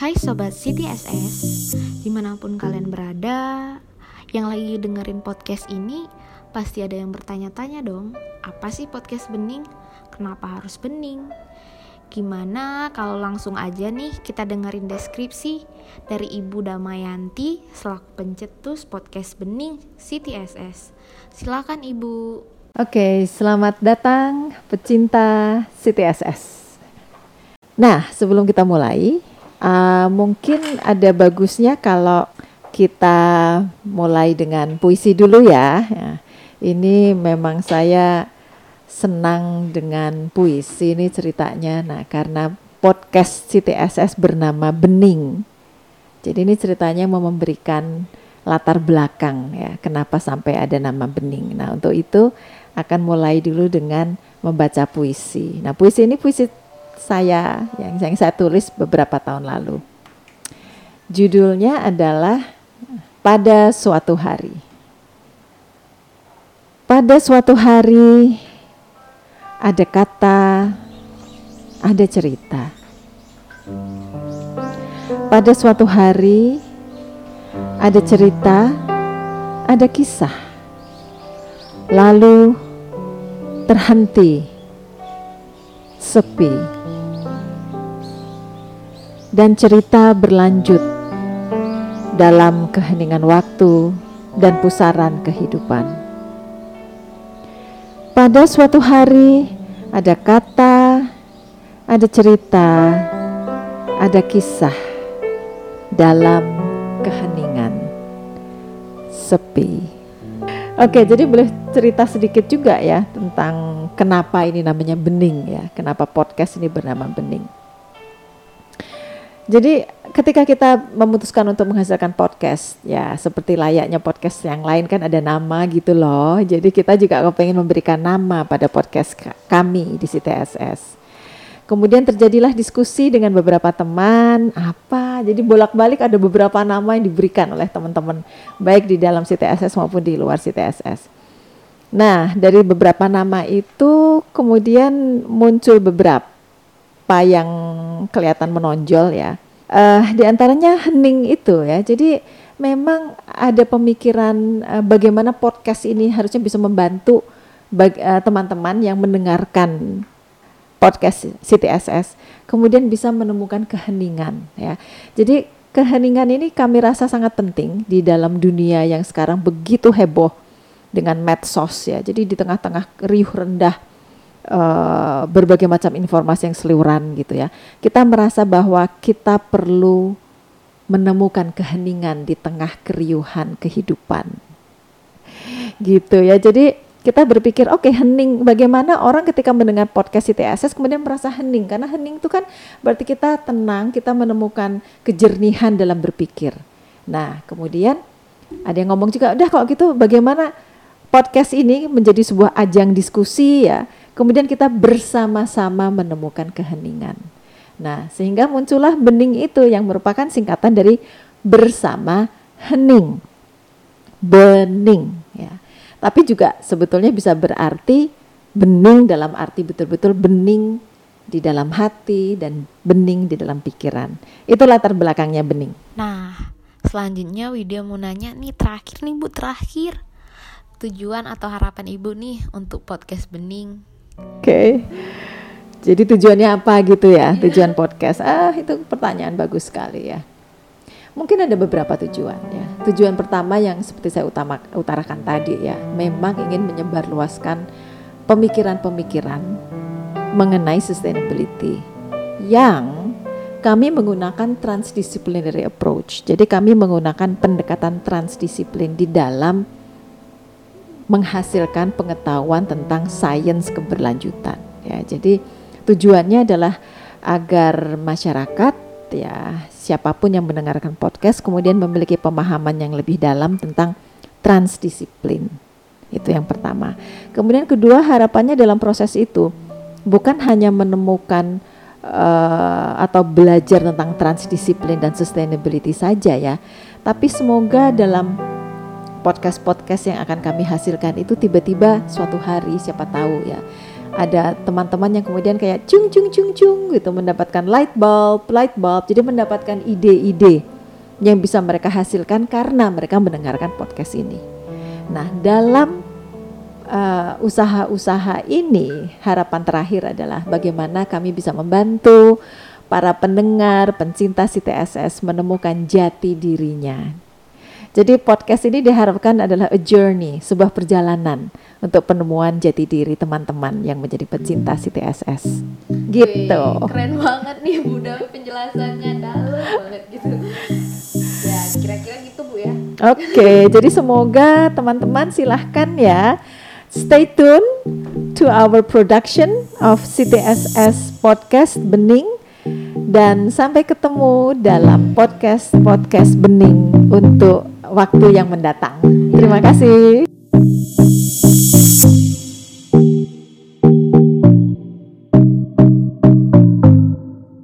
Hai Sobat CTSS, di mana pun kalian berada, yang lagi dengerin podcast ini, pasti ada yang bertanya-tanya dong, apa sih podcast bening? Kenapa harus bening? Gimana kalau langsung aja nih kita dengerin deskripsi dari Ibu Damayanti selaku pencetus podcast bening CTSS. Silakan Ibu. Oke, selamat datang pecinta CTSS. Nah, sebelum kita mulai, Uh, mungkin ada bagusnya kalau kita mulai dengan puisi dulu ya. ya. Ini memang saya senang dengan puisi ini ceritanya. Nah, karena podcast CTSS bernama Bening. Jadi ini ceritanya mau memberikan latar belakang ya, kenapa sampai ada nama Bening. Nah, untuk itu akan mulai dulu dengan membaca puisi. Nah, puisi ini puisi saya yang, yang saya tulis beberapa tahun lalu. Judulnya adalah Pada Suatu Hari. Pada suatu hari ada kata, ada cerita. Pada suatu hari ada cerita, ada kisah. Lalu terhenti, sepi dan cerita berlanjut dalam keheningan waktu dan pusaran kehidupan. Pada suatu hari ada kata, ada cerita, ada kisah dalam keheningan sepi. Oke, jadi boleh cerita sedikit juga ya tentang kenapa ini namanya bening ya, kenapa podcast ini bernama bening. Jadi ketika kita memutuskan untuk menghasilkan podcast, ya seperti layaknya podcast yang lain kan ada nama gitu loh. Jadi kita juga pengen memberikan nama pada podcast kami di CTSS. Kemudian terjadilah diskusi dengan beberapa teman, apa, jadi bolak-balik ada beberapa nama yang diberikan oleh teman-teman, baik di dalam CTSS maupun di luar CTSS. Nah, dari beberapa nama itu kemudian muncul beberapa apa yang kelihatan menonjol ya. Uh, di antaranya hening itu ya. Jadi memang ada pemikiran uh, bagaimana podcast ini harusnya bisa membantu eh, teman-teman uh, yang mendengarkan podcast CTSS kemudian bisa menemukan keheningan ya. Jadi keheningan ini kami rasa sangat penting di dalam dunia yang sekarang begitu heboh dengan medsos ya. Jadi di tengah-tengah riuh rendah uh, berbagai macam informasi yang seliuran gitu ya. Kita merasa bahwa kita perlu menemukan keheningan di tengah keriuhan kehidupan. Gitu ya. Jadi kita berpikir oke okay, hening bagaimana orang ketika mendengar podcast CTSS kemudian merasa hening karena hening itu kan berarti kita tenang, kita menemukan kejernihan dalam berpikir. Nah, kemudian ada yang ngomong juga udah kalau gitu bagaimana podcast ini menjadi sebuah ajang diskusi ya Kemudian kita bersama-sama menemukan keheningan. Nah, sehingga muncullah bening itu yang merupakan singkatan dari bersama hening. Bening ya. Tapi juga sebetulnya bisa berarti bening dalam arti betul-betul bening di dalam hati dan bening di dalam pikiran. Itu latar belakangnya bening. Nah, selanjutnya Widya mau nanya nih terakhir nih Bu, terakhir. Tujuan atau harapan Ibu nih untuk podcast Bening. Okay. Jadi tujuannya apa gitu ya? Tujuan podcast. Ah, itu pertanyaan bagus sekali ya. Mungkin ada beberapa tujuan ya. Tujuan pertama yang seperti saya utama, utarakan tadi ya, memang ingin menyebarluaskan pemikiran-pemikiran mengenai sustainability yang kami menggunakan transdisciplinary approach. Jadi kami menggunakan pendekatan transdisiplin di dalam menghasilkan pengetahuan tentang sains keberlanjutan ya. Jadi tujuannya adalah agar masyarakat ya siapa pun yang mendengarkan podcast kemudian memiliki pemahaman yang lebih dalam tentang transdisiplin. Itu yang pertama. Kemudian kedua harapannya dalam proses itu bukan hanya menemukan uh, atau belajar tentang transdisiplin dan sustainability saja ya, tapi semoga dalam podcast-podcast yang akan kami hasilkan itu tiba-tiba suatu hari siapa tahu ya ada teman-teman yang kemudian kayak cung cung cung cung gitu mendapatkan light bulb, light bulb, jadi mendapatkan ide-ide yang bisa mereka hasilkan karena mereka mendengarkan podcast ini. Nah, dalam uh, usaha-usaha ini harapan terakhir adalah bagaimana kami bisa membantu para pendengar, pencinta CTSS menemukan jati dirinya. Jadi podcast ini diharapkan adalah a journey, sebuah perjalanan untuk penemuan jati diri teman-teman yang menjadi pecinta CTSS. Gitu. Wih, keren banget nih Bu Dawi penjelasannya dalam banget gitu. Ya, kira-kira gitu Bu ya. Oke, okay, jadi semoga teman-teman silahkan ya stay tune to our production of CTSS podcast Bening dan sampai ketemu dalam podcast podcast Bening untuk waktu yang mendatang. Terima kasih.